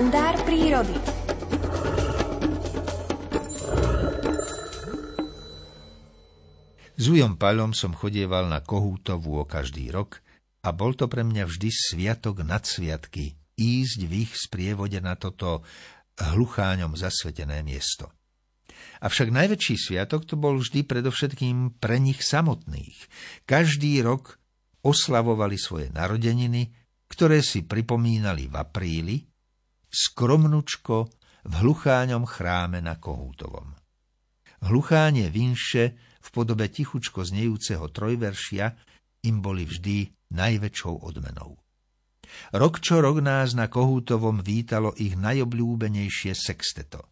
kalendár prírody. S Ujom Palom som chodieval na Kohútovú o každý rok a bol to pre mňa vždy sviatok nad sviatky ísť v ich sprievode na toto hlucháňom zasvetené miesto. Avšak najväčší sviatok to bol vždy predovšetkým pre nich samotných. Každý rok oslavovali svoje narodeniny, ktoré si pripomínali v apríli, skromnučko v hlucháňom chráme na Kohútovom. Hluchánie vinše v podobe tichučko znejúceho trojveršia im boli vždy najväčšou odmenou. Rok čo rok nás na Kohútovom vítalo ich najobľúbenejšie sexteto.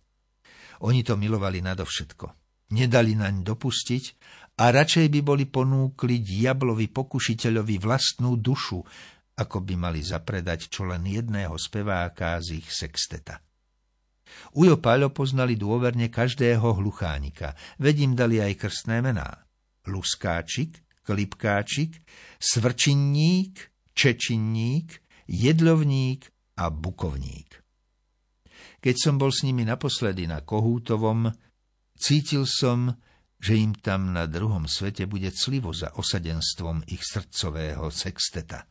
Oni to milovali nadovšetko. Nedali naň dopustiť a radšej by boli ponúkli diablovi pokušiteľovi vlastnú dušu, ako by mali zapredať čo len jedného speváka z ich sexteta. Ujo Páľo poznali dôverne každého hluchánika, veď im dali aj krstné mená. Luskáčik, Klipkáčik, Svrčinník, Čečinník, Jedlovník a Bukovník. Keď som bol s nimi naposledy na Kohútovom, cítil som, že im tam na druhom svete bude clivo za osadenstvom ich srdcového sexteta.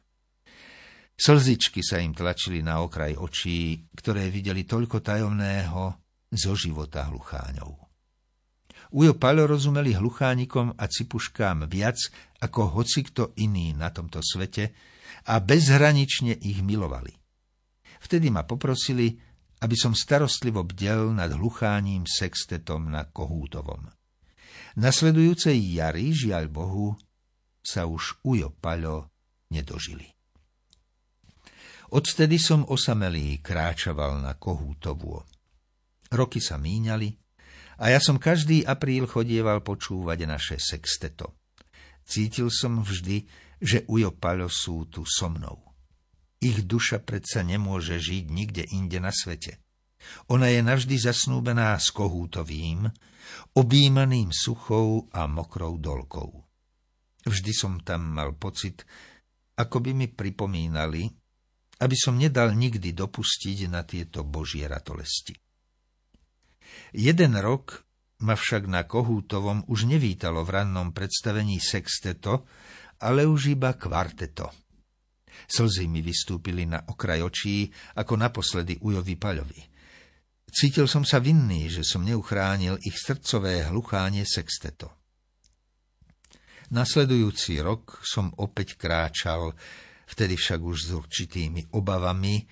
Slzičky sa im tlačili na okraj očí, ktoré videli toľko tajomného zo života hlucháňov. Ujo Palo rozumeli hluchánikom a cipuškám viac ako hocikto iný na tomto svete a bezhranične ich milovali. Vtedy ma poprosili, aby som starostlivo bdel nad hlucháním sextetom na Kohútovom. Nasledujúcej jary, žiaľ Bohu, sa už Ujo Palo nedožili. Odtedy som osamelý kráčaval na Kohútovu. Roky sa míňali a ja som každý apríl chodieval počúvať naše sexteto. Cítil som vždy, že Ujo Palo sú tu so mnou. Ich duša predsa nemôže žiť nikde inde na svete. Ona je navždy zasnúbená s kohútovým, objímaným suchou a mokrou dolkou. Vždy som tam mal pocit, ako by mi pripomínali, aby som nedal nikdy dopustiť na tieto božie ratolesti. Jeden rok ma však na Kohútovom už nevítalo v rannom predstavení sexteto, ale už iba kvarteto. Slzy mi vystúpili na okraj očí, ako naposledy Ujovi Paľovi. Cítil som sa vinný, že som neuchránil ich srdcové hluchánie sexteto. Nasledujúci rok som opäť kráčal vtedy však už s určitými obavami,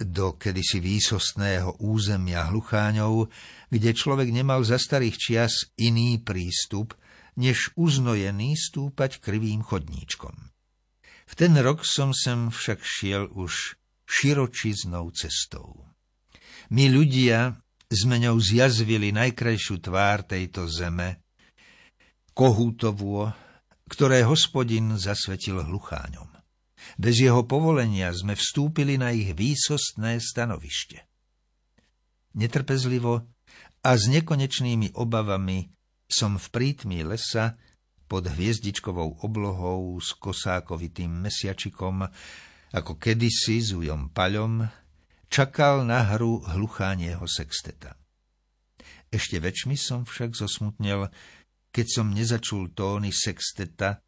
do kedysi výsostného územia hlucháňov, kde človek nemal za starých čias iný prístup, než uznojený stúpať krivým chodníčkom. V ten rok som sem však šiel už širočiznou cestou. My ľudia sme ňou zjazvili najkrajšiu tvár tejto zeme, kohútovú, ktoré hospodin zasvetil hlucháňom. Bez jeho povolenia sme vstúpili na ich výsostné stanovište. Netrpezlivo a s nekonečnými obavami som v prítmi lesa pod hviezdičkovou oblohou s kosákovitým mesiačikom, ako kedysi s ujom paľom, čakal na hru hluchánieho sexteta. Ešte väčšmi som však zosmutnel, keď som nezačul tóny sexteta,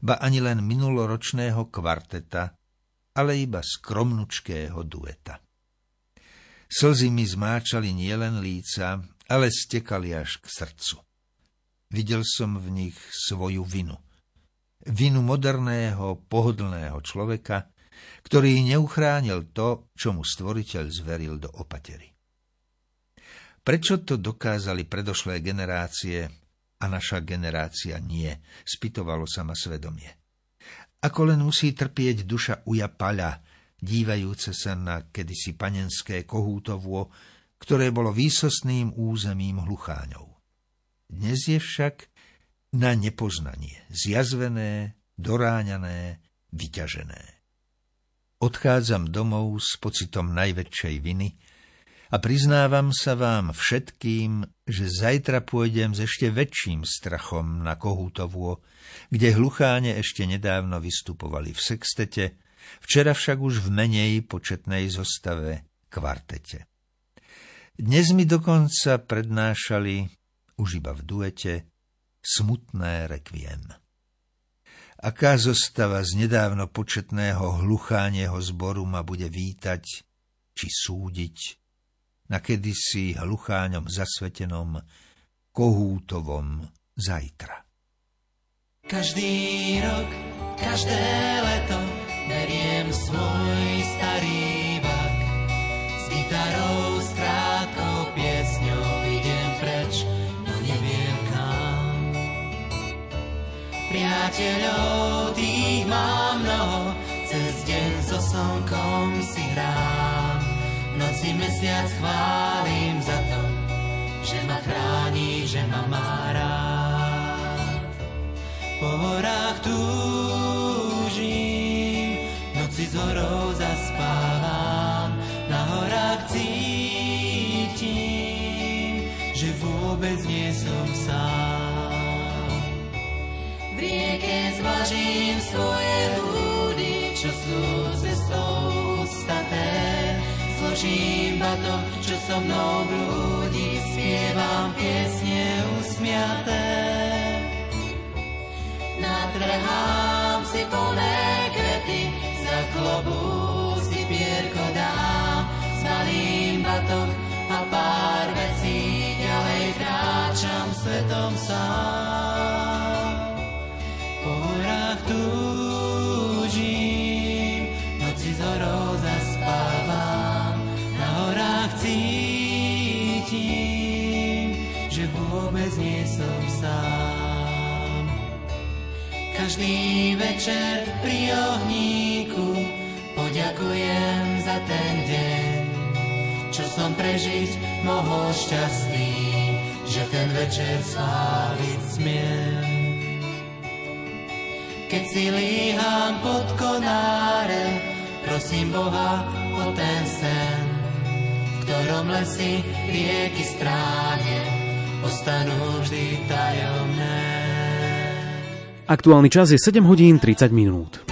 ba ani len minuloročného kvarteta, ale iba skromnučkého dueta. Slzy mi zmáčali nielen líca, ale stekali až k srdcu. Videl som v nich svoju vinu. Vinu moderného, pohodlného človeka, ktorý neuchránil to, čo mu stvoriteľ zveril do opatery. Prečo to dokázali predošlé generácie a naša generácia nie, spytovalo sa ma svedomie. Ako len musí trpieť duša uja paľa, dívajúce sa na kedysi panenské kohútovo, ktoré bolo výsostným územím hlucháňov. Dnes je však na nepoznanie, zjazvené, doráňané, vyťažené. Odchádzam domov s pocitom najväčšej viny, a priznávam sa vám všetkým, že zajtra pôjdem s ešte väčším strachom na Kohútovo, kde hlucháne ešte nedávno vystupovali v sextete, včera však už v menej početnej zostave kvartete. Dnes mi dokonca prednášali, už iba v duete, smutné rekviem. Aká zostava z nedávno početného hluchánieho zboru ma bude vítať či súdiť na kedysi hlucháňom zasvetenom kohútovom zajtra. Každý rok, každé leto beriem svoj starý vak s gitarou, strátkou, piesňou idem preč, no neviem kam. Priateľov tých mám mnoho, cez deň so slnkom si hrám. Noci mesiac chválim za to, že ma chráni, že ma má rád. Po horách túžim, noci z horou zaspávam, na horách cítim, že vôbec nie som sám. V rieke zvažím svoje húdy, čo staté, zložím batom, čo so mnou blúdi, spievam piesne usmiaté. Natrhám si plné kvety, za klobu si pierko dám, zvalím batom a pár vecí, ďalej kráčam svetom sám. Každý večer pri ohníku poďakujem za ten deň, čo som prežiť mohol šťastný, že ten večer sláviť smiem. Keď si líham pod konáre, prosím Boha o ten sen, v ktorom lesy rieky stráne, ostanú vždy tajomné. Aktuálny čas je 7 hodín 30 minút.